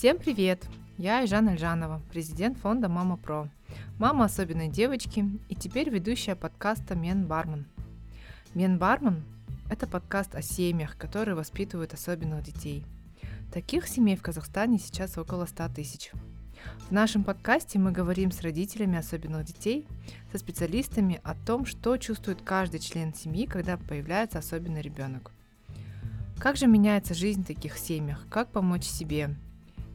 Всем привет! Я Айжан Альжанова, президент фонда Мама Про, мама особенной девочки и теперь ведущая подкаста Мен Бармен. Мен Бармен – это подкаст о семьях, которые воспитывают особенных детей. Таких семей в Казахстане сейчас около 100 тысяч. В нашем подкасте мы говорим с родителями особенных детей, со специалистами о том, что чувствует каждый член семьи, когда появляется особенный ребенок. Как же меняется жизнь в таких семьях, как помочь себе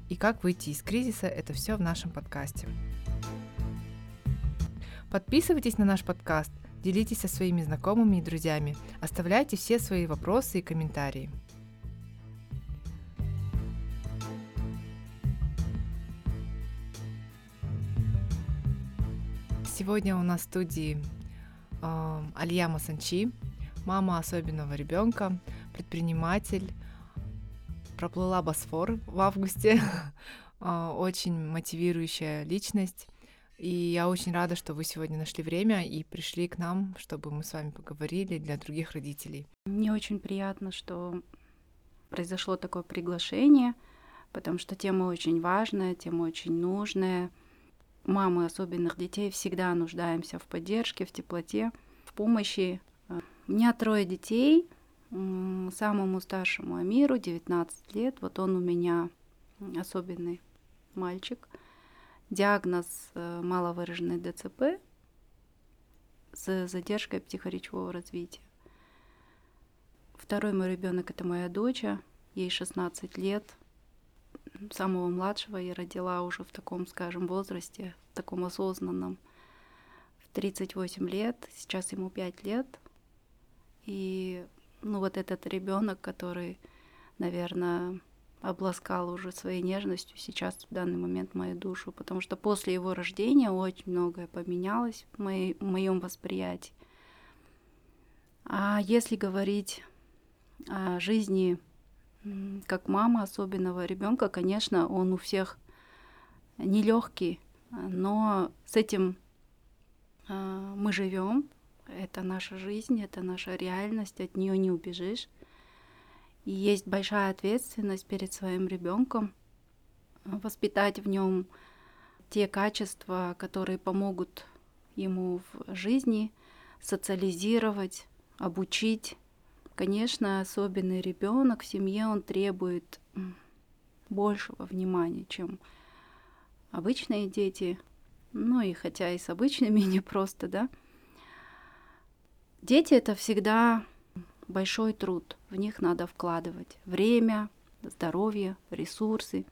и как выйти из кризиса, это все в нашем подкасте. Подписывайтесь на наш подкаст, делитесь со своими знакомыми и друзьями, оставляйте все свои вопросы и комментарии. Сегодня у нас в студии э, Алия Масанчи, мама особенного ребенка, предприниматель, проплыла Босфор в августе, а, очень мотивирующая личность. И я очень рада, что вы сегодня нашли время и пришли к нам, чтобы мы с вами поговорили для других родителей. Мне очень приятно, что произошло такое приглашение, потому что тема очень важная, тема очень нужная — мамы особенных детей всегда нуждаемся в поддержке, в теплоте, в помощи. У меня трое детей, самому старшему Амиру 19 лет, вот он у меня особенный мальчик. Диагноз э, маловыраженный ДЦП с задержкой психоречевого развития. Второй мой ребенок это моя дочь, ей 16 лет, самого младшего я родила уже в таком, скажем, возрасте, в таком осознанном, в 38 лет, сейчас ему 5 лет. И ну вот этот ребенок, который, наверное, обласкал уже своей нежностью сейчас в данный момент мою душу, потому что после его рождения очень многое поменялось в, моей, в моем восприятии. А если говорить о жизни как мама особенного ребенка, конечно, он у всех нелегкий, но с этим а, мы живем. Это наша жизнь, это наша реальность, от нее не убежишь. И есть большая ответственность перед своим ребенком воспитать в нем те качества, которые помогут ему в жизни социализировать, обучить Конечно, особенный ребенок в семье, он требует большего внимания, чем обычные дети. Ну и хотя и с обычными не просто, да. Дети это всегда большой труд. В них надо вкладывать время, здоровье, ресурсы.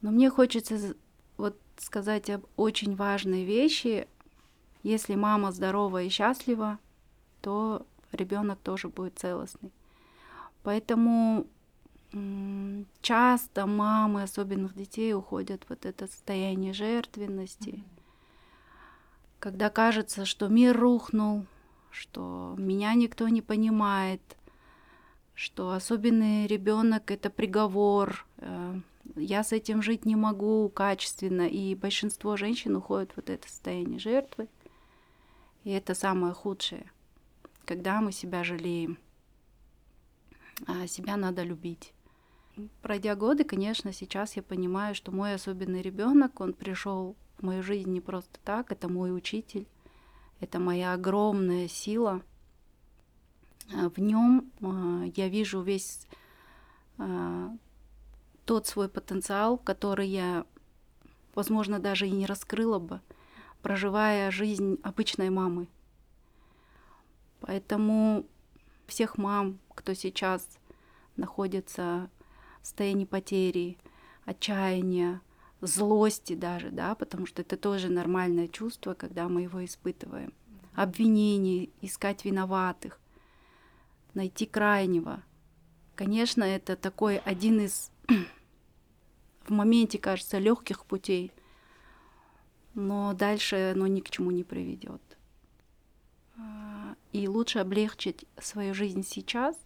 Но мне хочется вот сказать об очень важной вещи. Если мама здорова и счастлива, то ребенок тоже будет целостный. Поэтому часто мамы особенных детей уходят в вот это состояние жертвенности, когда кажется, что мир рухнул, что меня никто не понимает, что особенный ребенок это приговор, э, я с этим жить не могу качественно, и большинство женщин уходят в вот это состояние жертвы, и это самое худшее когда мы себя жалеем. А себя надо любить. Пройдя годы, конечно, сейчас я понимаю, что мой особенный ребенок, он пришел в мою жизнь не просто так, это мой учитель, это моя огромная сила. А в нем а, я вижу весь а, тот свой потенциал, который я, возможно, даже и не раскрыла бы, проживая жизнь обычной мамы. Поэтому всех мам, кто сейчас находится в состоянии потери, отчаяния, злости даже, да, потому что это тоже нормальное чувство, когда мы его испытываем. Обвинений, искать виноватых, найти крайнего. Конечно, это такой один из в моменте, кажется, легких путей, но дальше оно ни к чему не приведет. И лучше облегчить свою жизнь сейчас,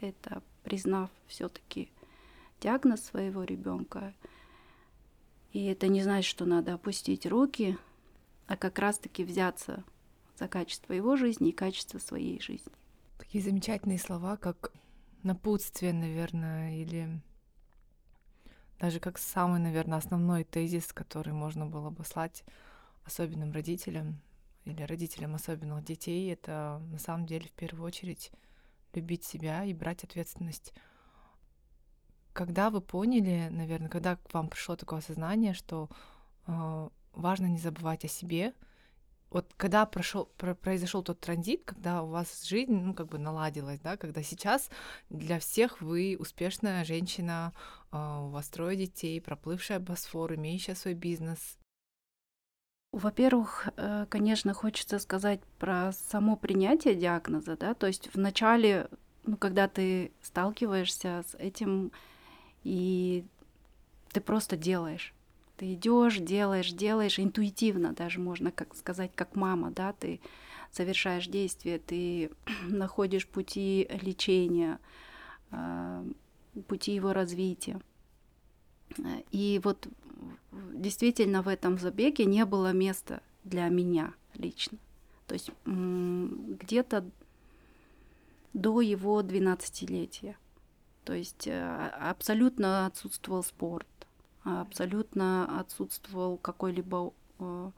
это признав все-таки диагноз своего ребенка. И это не значит, что надо опустить руки, а как раз-таки взяться за качество его жизни и качество своей жизни. Такие замечательные слова, как напутствие, наверное, или даже как самый, наверное, основной тезис, который можно было бы слать особенным родителям или родителям особенных детей, это на самом деле в первую очередь любить себя и брать ответственность. Когда вы поняли, наверное, когда к вам пришло такое осознание, что э, важно не забывать о себе, вот когда прошел, про, произошел тот транзит, когда у вас жизнь, ну, как бы наладилась, да, когда сейчас для всех вы успешная женщина, э, у вас трое детей, проплывшая Босфор, имеющая свой бизнес. Во-первых, э, конечно, хочется сказать про само принятие диагноза, да, то есть вначале, ну, когда ты сталкиваешься с этим, и ты просто делаешь, ты идешь, делаешь, делаешь, интуитивно даже можно как сказать, как мама, да, ты совершаешь действия, ты находишь пути лечения, а, пути его развития. И вот действительно в этом забеге не было места для меня лично. То есть где-то до его 12-летия. То есть э, абсолютно отсутствовал спорт абсолютно отсутствовал какой-либо э,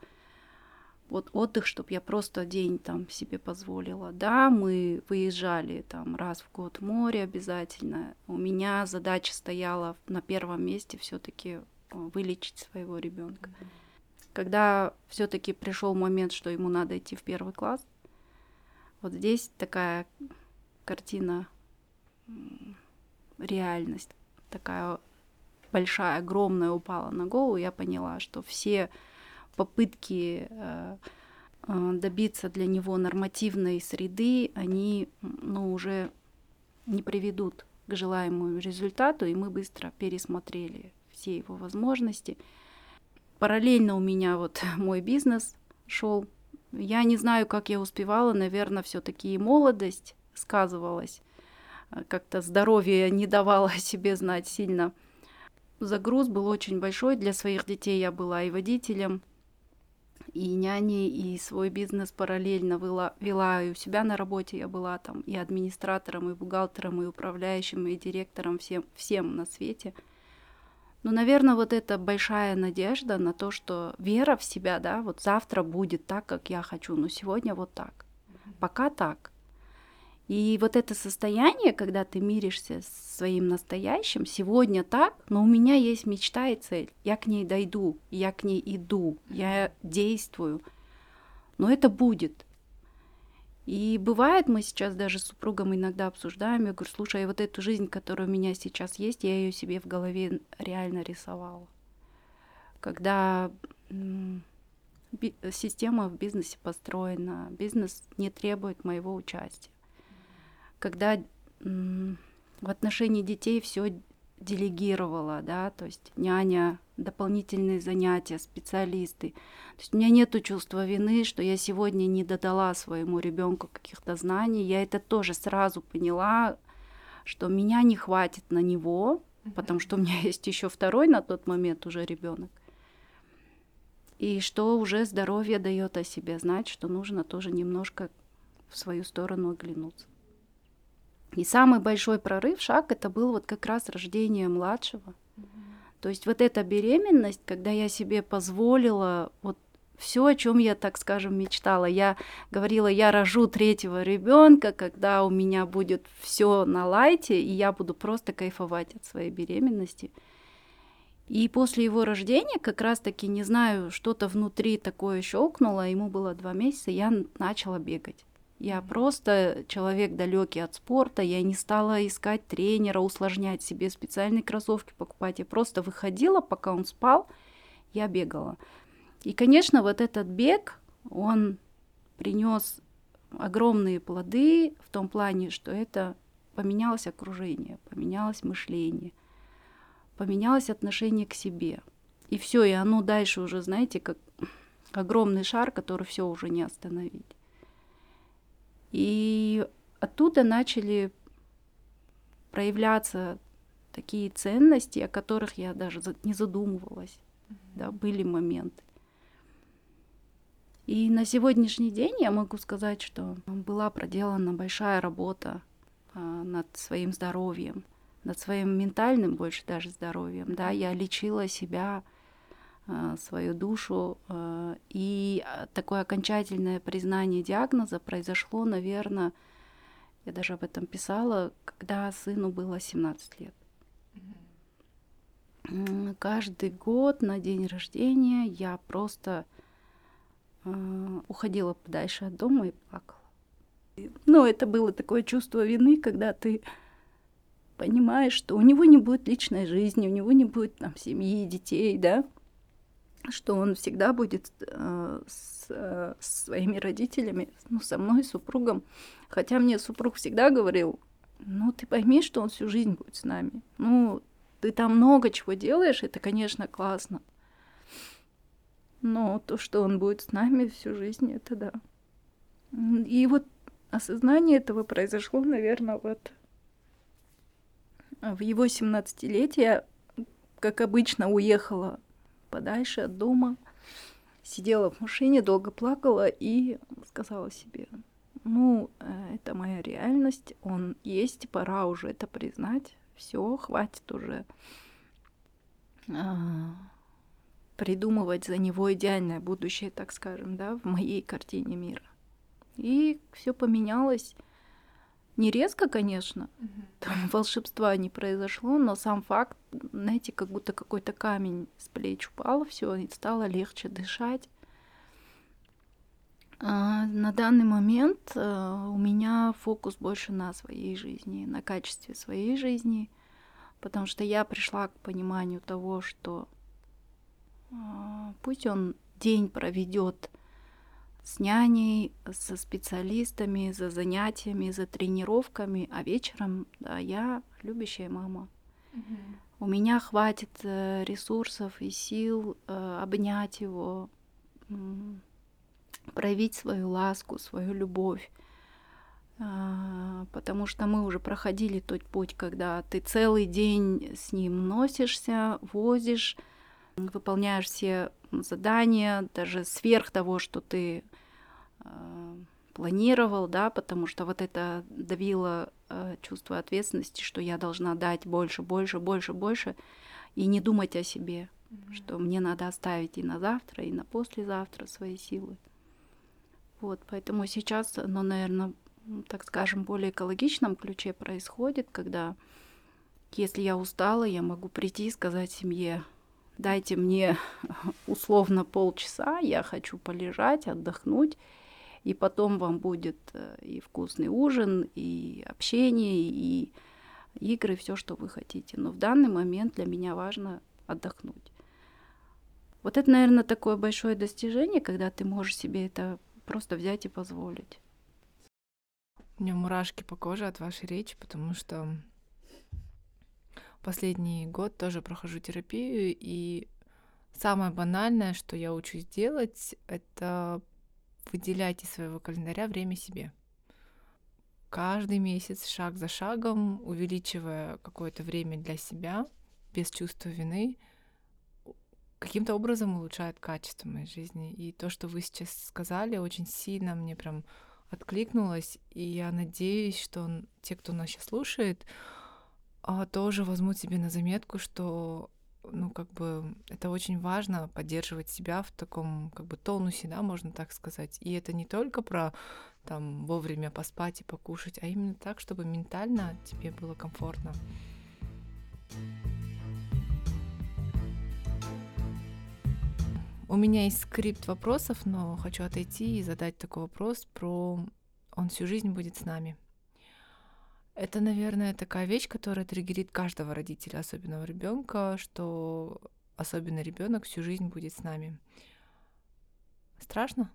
вот отдых, чтобы я просто день там себе позволила. Да, мы выезжали там раз в год в море обязательно. У меня задача стояла на первом месте все-таки э, вылечить своего ребенка. Когда все-таки пришел момент, что ему надо идти в первый класс, вот здесь такая картина реальность, такая большая, огромная упала на голову, я поняла, что все попытки э, э, добиться для него нормативной среды, они ну, уже не приведут к желаемому результату, и мы быстро пересмотрели все его возможности. Параллельно у меня вот мой бизнес шел. Я не знаю, как я успевала, наверное, все-таки и молодость сказывалась. Как-то здоровье не давало о себе знать сильно загруз был очень большой. Для своих детей я была и водителем, и няней, и свой бизнес параллельно вела, вела и у себя на работе я была там и администратором, и бухгалтером, и управляющим, и директором, всем, всем на свете. Но, наверное, вот эта большая надежда на то, что вера в себя, да, вот завтра будет так, как я хочу, но сегодня вот так. Пока так. И вот это состояние, когда ты миришься с своим настоящим, сегодня так, но у меня есть мечта и цель. Я к ней дойду, я к ней иду, я действую. Но это будет. И бывает, мы сейчас даже с супругом иногда обсуждаем, я говорю, слушай, а вот эту жизнь, которая у меня сейчас есть, я ее себе в голове реально рисовала. Когда система в бизнесе построена, бизнес не требует моего участия когда в отношении детей все делегировала, да, то есть няня, дополнительные занятия, специалисты. То есть у меня нет чувства вины, что я сегодня не додала своему ребенку каких-то знаний. Я это тоже сразу поняла, что меня не хватит на него, потому что у меня есть еще второй на тот момент уже ребенок. И что уже здоровье дает о себе знать, что нужно тоже немножко в свою сторону оглянуться. И самый большой прорыв, шаг, это был вот как раз рождение младшего. То есть вот эта беременность, когда я себе позволила вот все, о чем я, так скажем, мечтала. Я говорила, я рожу третьего ребенка, когда у меня будет все на лайте, и я буду просто кайфовать от своей беременности. И после его рождения, как раз-таки, не знаю, что-то внутри такое щелкнуло, ему было два месяца, я начала бегать. Я просто человек далекий от спорта, я не стала искать тренера, усложнять себе специальные кроссовки покупать. Я просто выходила, пока он спал, я бегала. И, конечно, вот этот бег, он принес огромные плоды в том плане, что это поменялось окружение, поменялось мышление, поменялось отношение к себе. И все, и оно дальше уже, знаете, как огромный шар, который все уже не остановить. И оттуда начали проявляться такие ценности, о которых я даже не задумывалась. Mm-hmm. Да, были моменты. И на сегодняшний день я могу сказать, что была проделана большая работа а, над своим здоровьем, над своим ментальным больше даже здоровьем, да, я лечила себя, свою душу, э, и а, такое окончательное признание диагноза произошло, наверное, я даже об этом писала, когда сыну было 17 лет. Каждый год на день рождения я просто э, уходила подальше от дома и плакала. Но это было такое чувство вины, когда ты понимаешь, что у него не будет личной жизни, у него не будет там семьи, детей, да, что он всегда будет э, с, э, с своими родителями, ну, со мной, супругом. Хотя мне супруг всегда говорил, ну, ты пойми, что он всю жизнь будет с нами. Ну, ты там много чего делаешь, это, конечно, классно. Но то, что он будет с нами всю жизнь, это да. И вот осознание этого произошло, наверное, вот в его 17-летие, как обычно, уехала подальше от дома, сидела в машине, долго плакала и сказала себе, ну, э, это моя реальность, он есть, пора уже это признать, все, хватит уже а, придумывать за него идеальное будущее, так скажем, да, в моей картине мира. И все поменялось. Не резко, конечно, там волшебства не произошло, но сам факт, знаете, как будто какой-то камень с плеч упал, все, и стало легче дышать. А, на данный момент а, у меня фокус больше на своей жизни, на качестве своей жизни, потому что я пришла к пониманию того, что а, пусть он день проведет с няней, со специалистами, за занятиями, за тренировками, а вечером, да, я любящая мама. Угу. У меня хватит э, ресурсов и сил э, обнять его, проявить свою ласку, свою любовь. А, потому что мы уже проходили тот путь, когда ты целый день с ним носишься, возишь, выполняешь все задания, даже сверх того, что ты планировал, да, потому что вот это давило э, чувство ответственности, что я должна дать больше, больше, больше, больше, и не думать о себе, mm-hmm. что мне надо оставить и на завтра, и на послезавтра свои силы. Вот, поэтому сейчас оно, наверное, так скажем, более экологичном ключе происходит, когда если я устала, я могу прийти и сказать семье, дайте мне условно полчаса, я хочу полежать, отдохнуть, и потом вам будет э, и вкусный ужин, и общение, и игры, все, что вы хотите. Но в данный момент для меня важно отдохнуть. Вот это, наверное, такое большое достижение, когда ты можешь себе это просто взять и позволить. У меня мурашки по коже от вашей речи, потому что последний год тоже прохожу терапию, и самое банальное, что я учусь делать, это выделять из своего календаря время себе. Каждый месяц, шаг за шагом, увеличивая какое-то время для себя, без чувства вины, каким-то образом улучшает качество моей жизни. И то, что вы сейчас сказали, очень сильно мне прям откликнулось. И я надеюсь, что те, кто нас сейчас слушает, а, тоже возьмут себе на заметку, что ну, как бы это очень важно поддерживать себя в таком, как бы, тонусе, да, можно так сказать. И это не только про там вовремя поспать и покушать, а именно так, чтобы ментально тебе было комфортно. У меня есть скрипт вопросов, но хочу отойти и задать такой вопрос про «Он всю жизнь будет с нами». Это, наверное, такая вещь, которая триггерит каждого родителя, особенного ребенка, что особенно ребенок всю жизнь будет с нами. Страшно?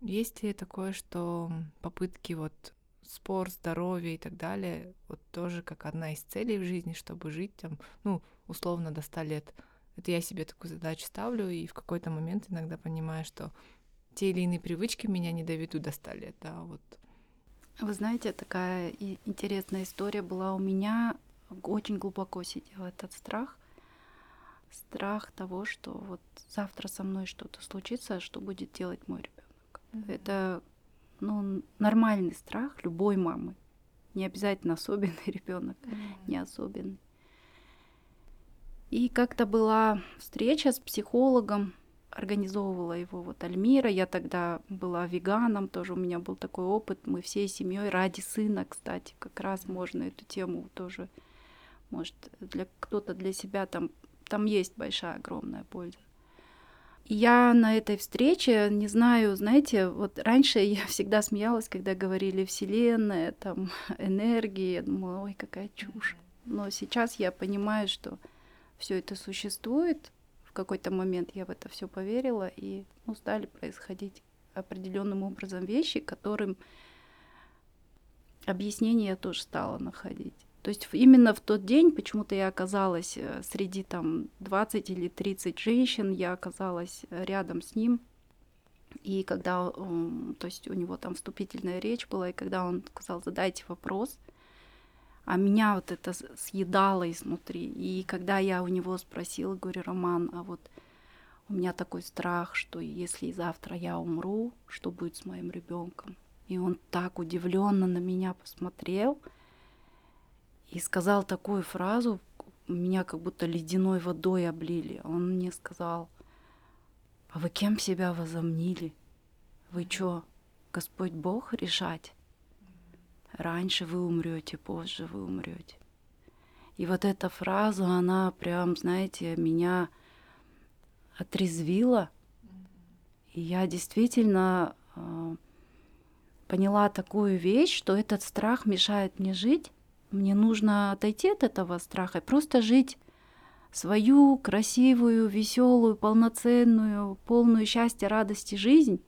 Есть ли такое, что попытки вот спор, здоровье и так далее, вот тоже как одна из целей в жизни, чтобы жить там, ну, условно до 100 лет – это я себе такую задачу ставлю, и в какой-то момент иногда понимаю, что те или иные привычки меня не доведут до 100 лет, да, вот. Вы знаете, такая интересная история была у меня, очень глубоко сидел этот страх, страх того, что вот завтра со мной что-то случится, что будет делать мой ребенок. Mm-hmm. Это ну, нормальный страх любой мамы. Не обязательно особенный ребенок, не особенный. И как-то была встреча с психологом, организовывала его вот Альмира. Я тогда была веганом, тоже у меня был такой опыт. Мы всей семьей ради сына, кстати, как раз можно эту тему тоже, может, для кто-то для себя там, там есть большая, огромная польза. Я на этой встрече, не знаю, знаете, вот раньше я всегда смеялась, когда говорили Вселенная, там, энергия, я думала, ой, какая чушь. Но сейчас я понимаю, что все это существует. Какой-то момент я в это все поверила, и ну, стали происходить определенным образом вещи, которым объяснение я тоже стала находить. То есть именно в тот день почему-то я оказалась э, среди там 20 или 30 женщин, я оказалась рядом с ним. И когда, то есть у него там вступительная речь была, и когда он сказал, задайте вопрос, а меня вот это съедало изнутри. И когда я у него спросила, говорю, Роман, а вот у меня такой страх, что если завтра я умру, что будет с моим ребенком? И он так удивленно на меня посмотрел и сказал такую фразу, меня как будто ледяной водой облили. Он мне сказал, а вы кем себя возомнили? Вы что, Господь Бог решать? Раньше вы умрете, позже вы умрете. И вот эта фраза, она прям, знаете, меня отрезвила. И я действительно э, поняла такую вещь, что этот страх мешает мне жить. Мне нужно отойти от этого страха и просто жить свою красивую, веселую, полноценную, полную счастья, радости жизнь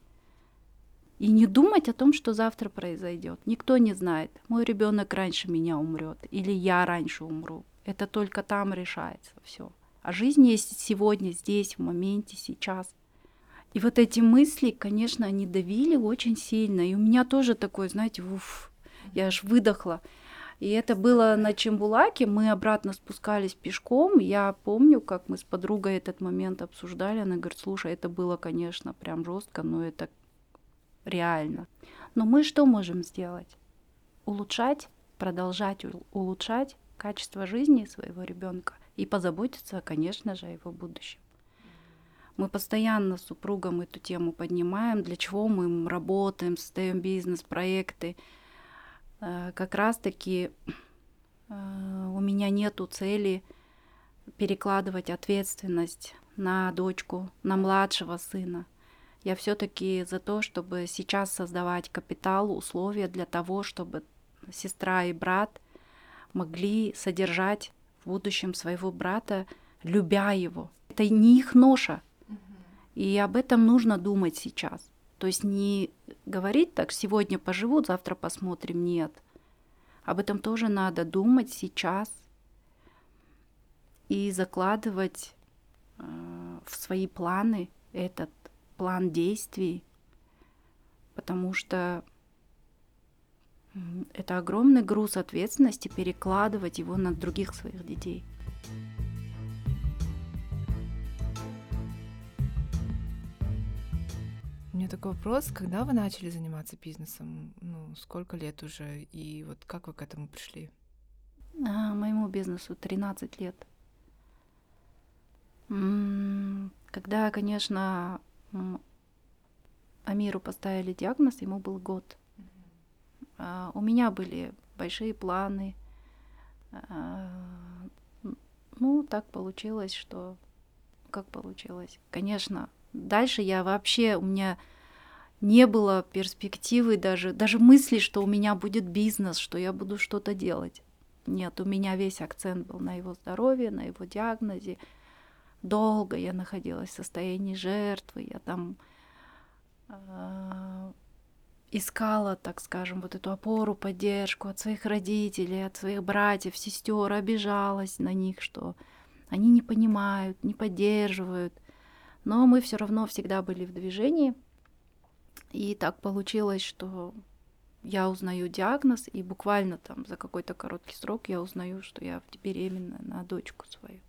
и не думать о том, что завтра произойдет. Никто не знает. Мой ребенок раньше меня умрет, или я раньше умру. Это только там решается все. А жизнь есть сегодня, здесь, в моменте, сейчас. И вот эти мысли, конечно, они давили очень сильно. И у меня тоже такое, знаете, уф, я аж выдохла. И это было на Чембулаке, мы обратно спускались пешком. Я помню, как мы с подругой этот момент обсуждали. Она говорит, слушай, это было, конечно, прям жестко, но это реально. Но мы что можем сделать? Улучшать, продолжать улучшать качество жизни своего ребенка и позаботиться, конечно же, о его будущем. Мы постоянно с супругом эту тему поднимаем, для чего мы работаем, создаем бизнес-проекты. Э, как раз-таки э, у меня нету цели перекладывать ответственность на дочку, на младшего сына – я все-таки за то, чтобы сейчас создавать капитал, условия для того, чтобы сестра и брат могли содержать в будущем своего брата, любя его. Это не их ноша. И об этом нужно думать сейчас. То есть не говорить так, сегодня поживут, завтра посмотрим. Нет. Об этом тоже надо думать сейчас и закладывать э, в свои планы этот план действий, потому что это огромный груз ответственности перекладывать его на других своих детей. У меня такой вопрос, когда вы начали заниматься бизнесом? Ну, сколько лет уже? И вот как вы к этому пришли? А, моему бизнесу 13 лет. Когда, конечно, Амиру поставили диагноз, ему был год. А, у меня были большие планы. А, ну, так получилось, что... Как получилось? Конечно, дальше я вообще... У меня не было перспективы даже, даже мысли, что у меня будет бизнес, что я буду что-то делать. Нет, у меня весь акцент был на его здоровье, на его диагнозе. Долго я находилась в состоянии жертвы, я там а, искала, так скажем, вот эту опору, поддержку от своих родителей, от своих братьев, сестер, обижалась на них, что они не понимают, не поддерживают. Но мы все равно всегда были в движении. И так получилось, что я узнаю диагноз, и буквально там за какой-то короткий срок я узнаю, что я беременна на дочку свою.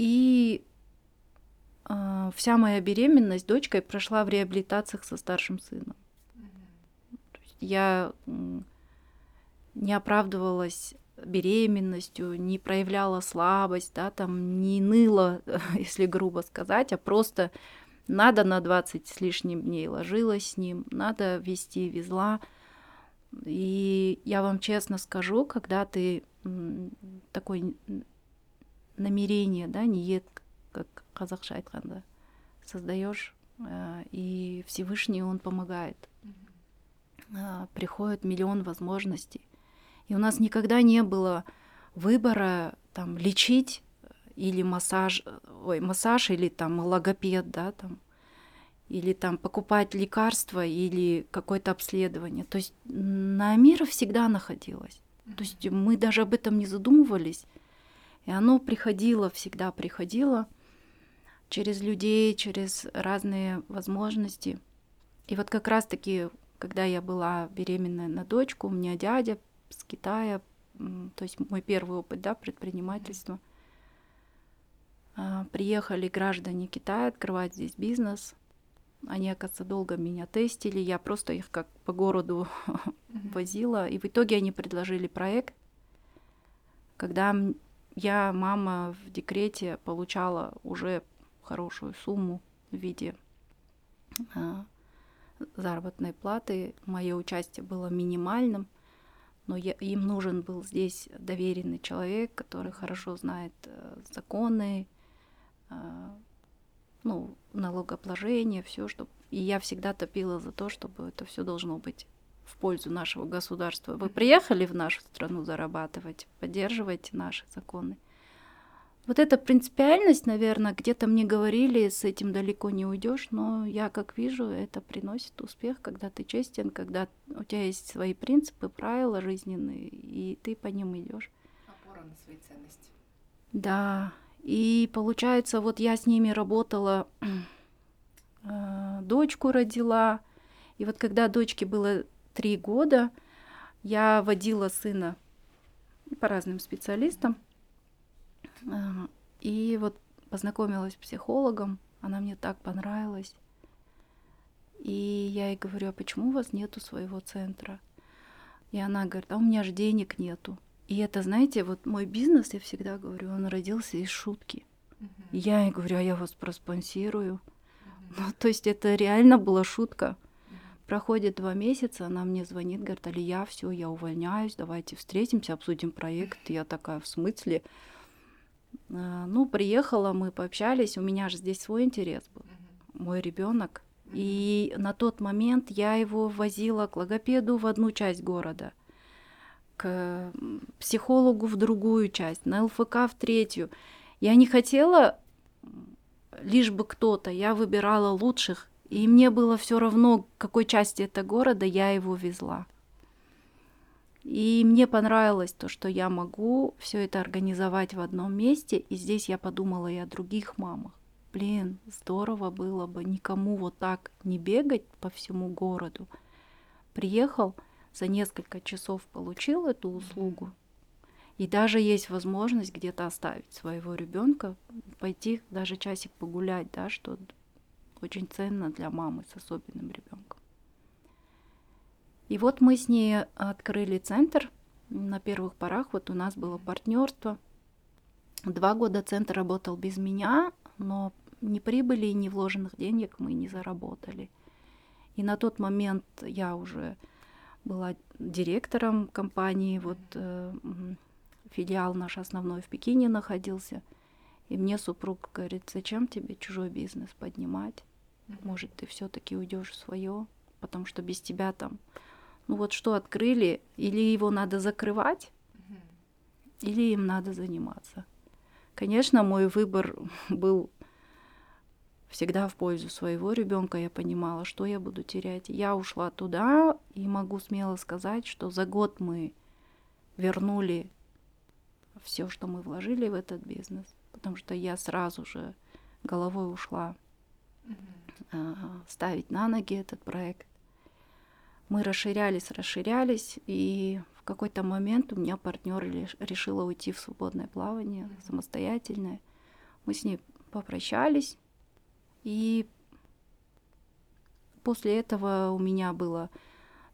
И а, вся моя беременность дочкой прошла в реабилитациях со старшим сыном. Я не оправдывалась беременностью, не проявляла слабость, да, там не ныла, если грубо сказать, а просто надо на 20 с лишним дней ложилась с ним, надо вести, везла. И я вам честно скажу, когда ты такое намерение, да, не ед, как казахша айтқанда, создаешь, э, и Всевышний он помогает. А, приходит миллион возможностей. И у нас никогда не было выбора там лечить или массаж, ой, массаж или там логопед, да, там, или там покупать лекарства или какое-то обследование. То есть на мир всегда находилось. То есть мы даже об этом не задумывались. И оно приходило, всегда приходило через людей, через разные возможности. И вот как раз-таки, когда я была беременная на дочку, у меня дядя с Китая, то есть мой первый опыт да, предпринимательства. А, приехали граждане Китая открывать здесь бизнес. Они, оказывается, долго меня тестили. Я просто их как по городу возила. И в итоге они предложили проект, когда я, мама в декрете, получала уже хорошую сумму в виде а, заработной платы. Мое участие было минимальным – но я, им нужен был здесь доверенный человек, который хорошо знает э, законы, э, ну, налогообложение, все, что. И я всегда топила за то, чтобы это все должно быть в пользу нашего государства. Вы приехали в нашу страну зарабатывать, поддерживайте наши законы. Вот эта принципиальность, наверное, где-то мне говорили, с этим далеко не уйдешь, но я как вижу, это приносит успех, когда ты честен, когда у тебя есть свои принципы, правила жизненные, и ты по ним идешь. Опора на свои ценности. Да, и получается, вот я с ними работала, э, дочку родила, и вот когда дочке было три года, я водила сына по разным специалистам, и вот познакомилась с психологом, она мне так понравилась. И я ей говорю, а почему у вас нету своего центра? И она говорит, а у меня же денег нету. И это, знаете, вот мой бизнес, я всегда говорю, он родился из шутки. Uh-huh. Я ей говорю, а я вас проспонсирую. Uh-huh. Ну, то есть это реально была шутка. Проходит два месяца, она мне звонит, говорит, Алия, все, я увольняюсь, давайте встретимся, обсудим проект. Я такая, в смысле? А, ну, приехала, мы пообщались, у меня же здесь свой интерес был, мой ребенок. И на тот момент я его возила к логопеду в одну часть города, к психологу в другую часть, на ЛФК в третью. Я не хотела лишь бы кто-то, я выбирала лучших, и мне было все равно, к какой части этого города я его везла. И мне понравилось то, что я могу все это организовать в одном месте. И здесь я подумала и о других мамах. Блин, здорово было бы никому вот так не бегать по всему городу. Приехал, за несколько часов получил эту услугу. И даже есть возможность где-то оставить своего ребенка, пойти даже часик погулять, да, что очень ценно для мамы с особенным ребенком. И вот мы с ней открыли центр. На первых порах вот у нас было партнерство. Два года центр работал без меня, но ни прибыли, ни вложенных денег мы не заработали. И на тот момент я уже была директором компании, вот э, филиал наш основной в Пекине находился. И мне супруг говорит, зачем тебе чужой бизнес поднимать? Может, ты все-таки уйдешь в свое, потому что без тебя там ну вот что открыли, или его надо закрывать, или им надо заниматься. Конечно, мой выбор был всегда в пользу своего ребенка. Я понимала, что я буду терять. Я ушла туда и могу смело сказать, что за год мы вернули все, что мы вложили в этот бизнес, потому что я сразу же головой ушла mm-hmm. Ставить на ноги этот проект мы расширялись, расширялись, и в какой-то момент у меня партнер решила уйти в свободное плавание, самостоятельное. Мы с ней попрощались, и после этого у меня было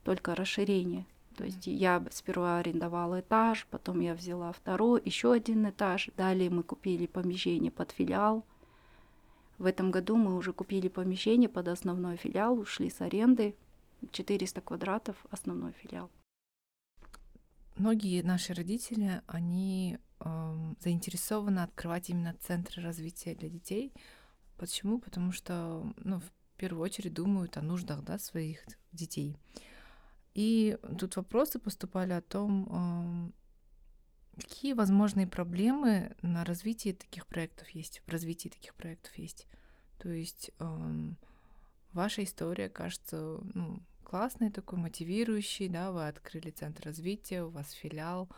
только расширение. То есть я сперва арендовала этаж, потом я взяла второй, еще один этаж. Далее мы купили помещение под филиал. В этом году мы уже купили помещение под основной филиал, ушли с аренды. 400 квадратов основной филиал. Многие наши родители, они э, заинтересованы открывать именно центры развития для детей. Почему? Потому что, ну, в первую очередь думают о нуждах да, своих детей. И тут вопросы поступали о том, какие возможные проблемы на развитии таких проектов есть, в развитии таких проектов есть. То есть ваша история кажется ну, классной, такой мотивирующей, да, вы открыли центр развития, у вас филиал,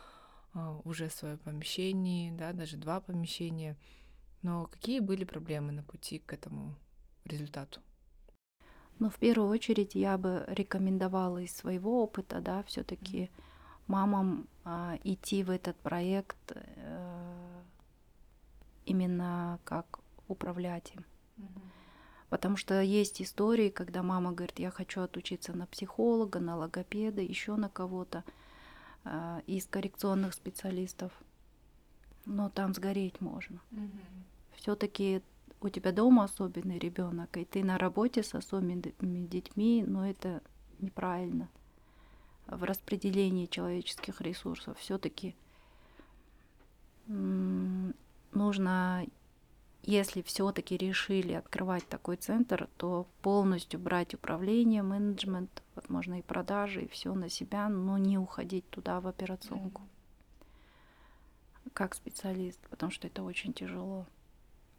а, уже свое помещение, да, даже два помещения. Но какие были проблемы на пути к этому результату? Ну, в первую очередь я бы рекомендовала из своего опыта, да, все-таки мамам а, идти в этот проект э, именно как управлять им. Потому что есть истории, когда мама говорит, я хочу отучиться на психолога, на логопеда, еще на кого-то э, из коррекционных специалистов. Но там сгореть можно. Mm-hmm. Все-таки у тебя дома особенный ребенок, и ты на работе с особенными детьми, но это неправильно. В распределении человеческих ресурсов все-таки нужно, если все-таки решили открывать такой центр, то полностью брать управление, менеджмент, возможно, и продажи, и все на себя, но не уходить туда в операционку как специалист, потому что это очень тяжело.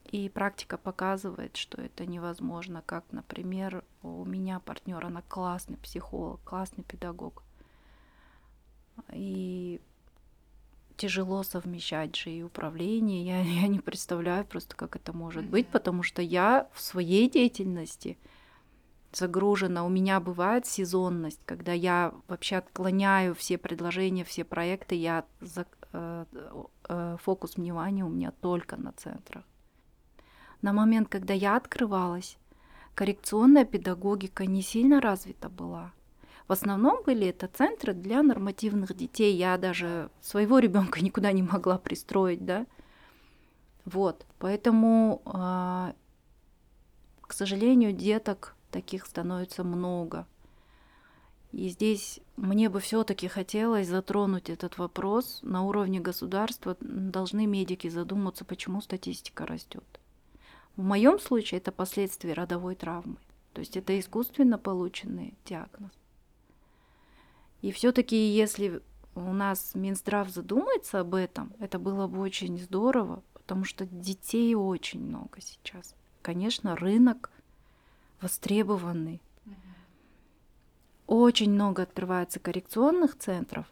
И практика показывает, что это невозможно. Как, например, у меня партнер, она классный психолог, классный педагог. И тяжело совмещать же и управление. Я, я не представляю просто, как это может быть, потому что я в своей деятельности загружена. У меня бывает сезонность, когда я вообще отклоняю все предложения, все проекты, я э, э, фокус внимания у меня только на центрах. На момент, когда я открывалась, коррекционная педагогика не сильно развита была. В основном были это центры для нормативных детей. Я даже своего ребенка никуда не могла пристроить, да. Вот, поэтому, э, к сожалению, деток таких становится много. И здесь мне бы все-таки хотелось затронуть этот вопрос на уровне государства. Должны медики задуматься, почему статистика растет. В моем случае это последствия родовой травмы. То есть это искусственно полученный диагноз. И все-таки, если у нас Минздрав задумается об этом, это было бы очень здорово, потому что детей очень много сейчас. Конечно, рынок востребованный. Очень много открывается коррекционных центров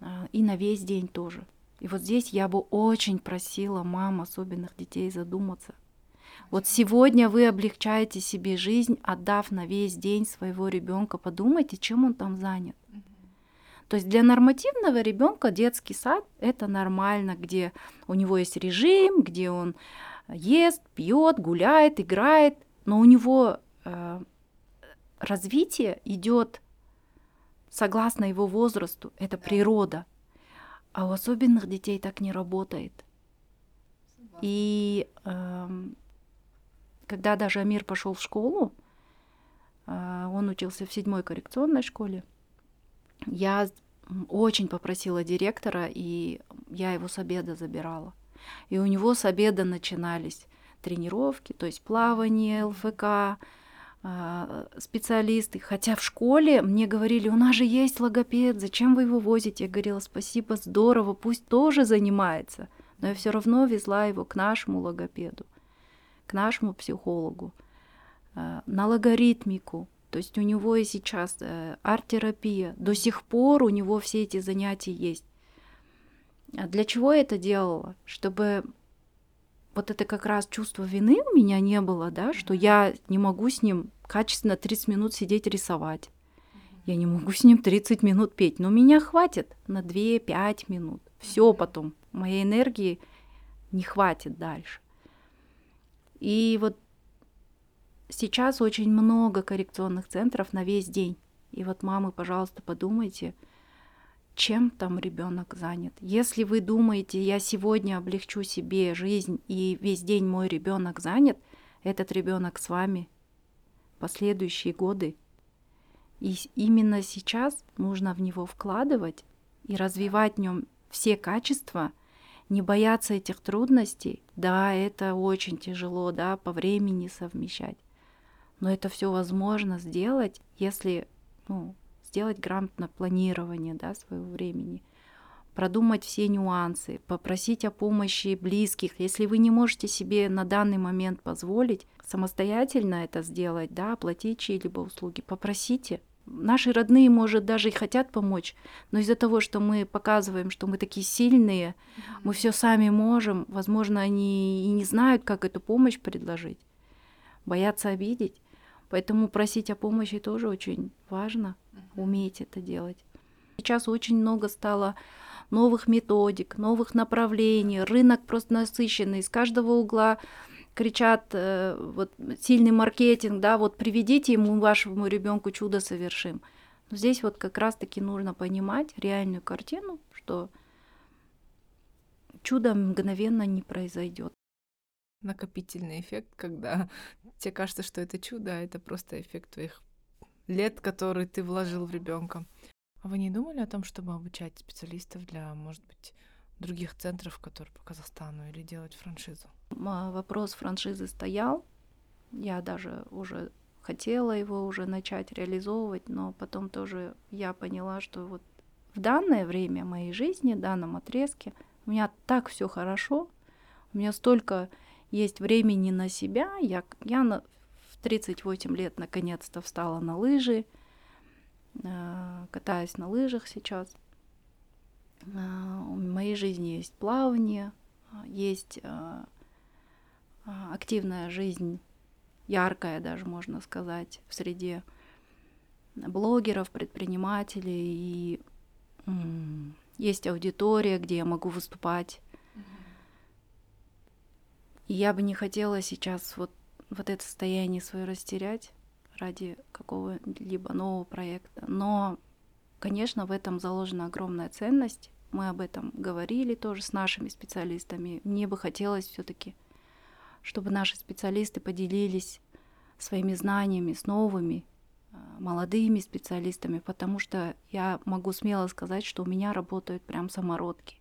а, и на весь день тоже. И вот здесь я бы очень просила мам особенных детей задуматься, вот сегодня вы облегчаете себе жизнь, отдав на весь день своего ребенка. Подумайте, чем он там занят. То есть для нормативного ребенка детский сад это нормально, где у него есть режим, где он ест, пьет, гуляет, играет, но у него э, развитие идет согласно его возрасту, это природа. А у особенных детей так не работает. И э, когда даже Амир пошел в школу, а, он учился в седьмой коррекционной школе, я очень попросила директора, и я его с обеда забирала. И у него с обеда начинались тренировки, то есть плавание, ЛФК, а, специалисты. Хотя в школе мне говорили, у нас же есть логопед, зачем вы его возите? Я говорила, спасибо, здорово, пусть тоже занимается. Но я все равно везла его к нашему логопеду к нашему психологу, э, на логаритмику. То есть у него и сейчас э, арт-терапия. До сих пор у него все эти занятия есть. А для чего я это делала? Чтобы вот это как раз чувство вины у меня не было, да, что я не могу с ним качественно 30 минут сидеть рисовать. Я не могу с ним 30 минут петь, но меня хватит на 2-5 минут. Все потом. Моей энергии не хватит дальше. И вот сейчас очень много коррекционных центров на весь день. И вот мамы, пожалуйста, подумайте, чем там ребенок занят. Если вы думаете, я сегодня облегчу себе жизнь и весь день мой ребенок занят, этот ребенок с вами последующие годы. И именно сейчас нужно в него вкладывать и развивать в нем все качества, не бояться этих трудностей. Да, это очень тяжело, да, по времени совмещать. Но это все возможно сделать, если ну, сделать грамотное планирование да, своего времени, продумать все нюансы, попросить о помощи близких. Если вы не можете себе на данный момент позволить самостоятельно это сделать, да, оплатить чьи-либо услуги, попросите. Наши родные, может, даже и хотят помочь, но из-за того, что мы показываем, что мы такие сильные, мы все сами можем, возможно, они и не знают, как эту помощь предложить, боятся обидеть. Поэтому просить о помощи тоже очень важно, уметь это делать. Сейчас очень много стало новых методик, новых направлений, рынок просто насыщенный, из каждого угла кричат э, вот сильный маркетинг, да, вот приведите ему вашему ребенку чудо совершим. Но здесь вот как раз-таки нужно понимать реальную картину, что чудо мгновенно не произойдет накопительный эффект, когда тебе кажется, что это чудо, а это просто эффект твоих лет, которые ты вложил в ребенка. А вы не думали о том, чтобы обучать специалистов для, может быть, других центров, которые по Казахстану, или делать франшизу? Вопрос франшизы стоял. Я даже уже хотела его уже начать реализовывать, но потом тоже я поняла, что вот в данное время моей жизни, в данном отрезке, у меня так все хорошо, у меня столько есть времени на себя. Я, я на, в 38 лет наконец-то встала на лыжи, э, катаюсь на лыжах сейчас. Э, в моей жизни есть плавание, есть э, активная жизнь, яркая даже, можно сказать, в среде блогеров, предпринимателей, и есть аудитория, где я могу выступать и я бы не хотела сейчас вот, вот это состояние свое растерять ради какого-либо нового проекта. Но, конечно, в этом заложена огромная ценность. Мы об этом говорили тоже с нашими специалистами. Мне бы хотелось все-таки, чтобы наши специалисты поделились своими знаниями с новыми э, молодыми специалистами, потому что я могу смело сказать, что у меня работают прям самородки.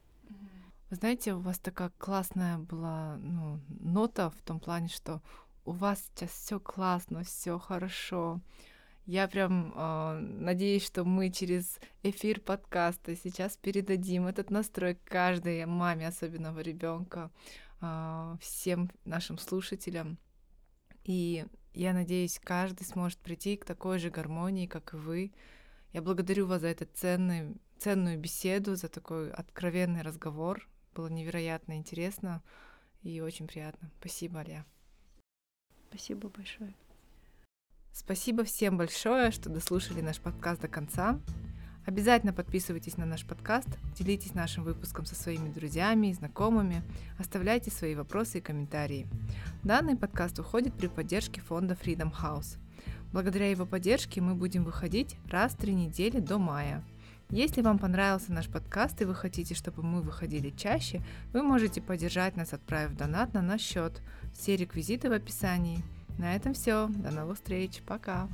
Вы знаете, у вас такая классная была ну, нота в том плане, что у вас сейчас все классно, все хорошо. Я прям э, надеюсь, что мы через эфир подкаста сейчас передадим этот настрой каждой маме особенного ребенка, э, всем нашим слушателям. И я надеюсь, каждый сможет прийти к такой же гармонии, как и вы. Я благодарю вас за этот ценный, ценную беседу, за такой откровенный разговор. Было невероятно интересно и очень приятно. Спасибо, Аля. Спасибо большое. Спасибо всем большое, что дослушали наш подкаст до конца. Обязательно подписывайтесь на наш подкаст, делитесь нашим выпуском со своими друзьями и знакомыми, оставляйте свои вопросы и комментарии. Данный подкаст уходит при поддержке фонда Freedom House. Благодаря его поддержке мы будем выходить раз в три недели до мая – если вам понравился наш подкаст и вы хотите, чтобы мы выходили чаще, вы можете поддержать нас, отправив донат на наш счет. Все реквизиты в описании. На этом все. До новых встреч. Пока.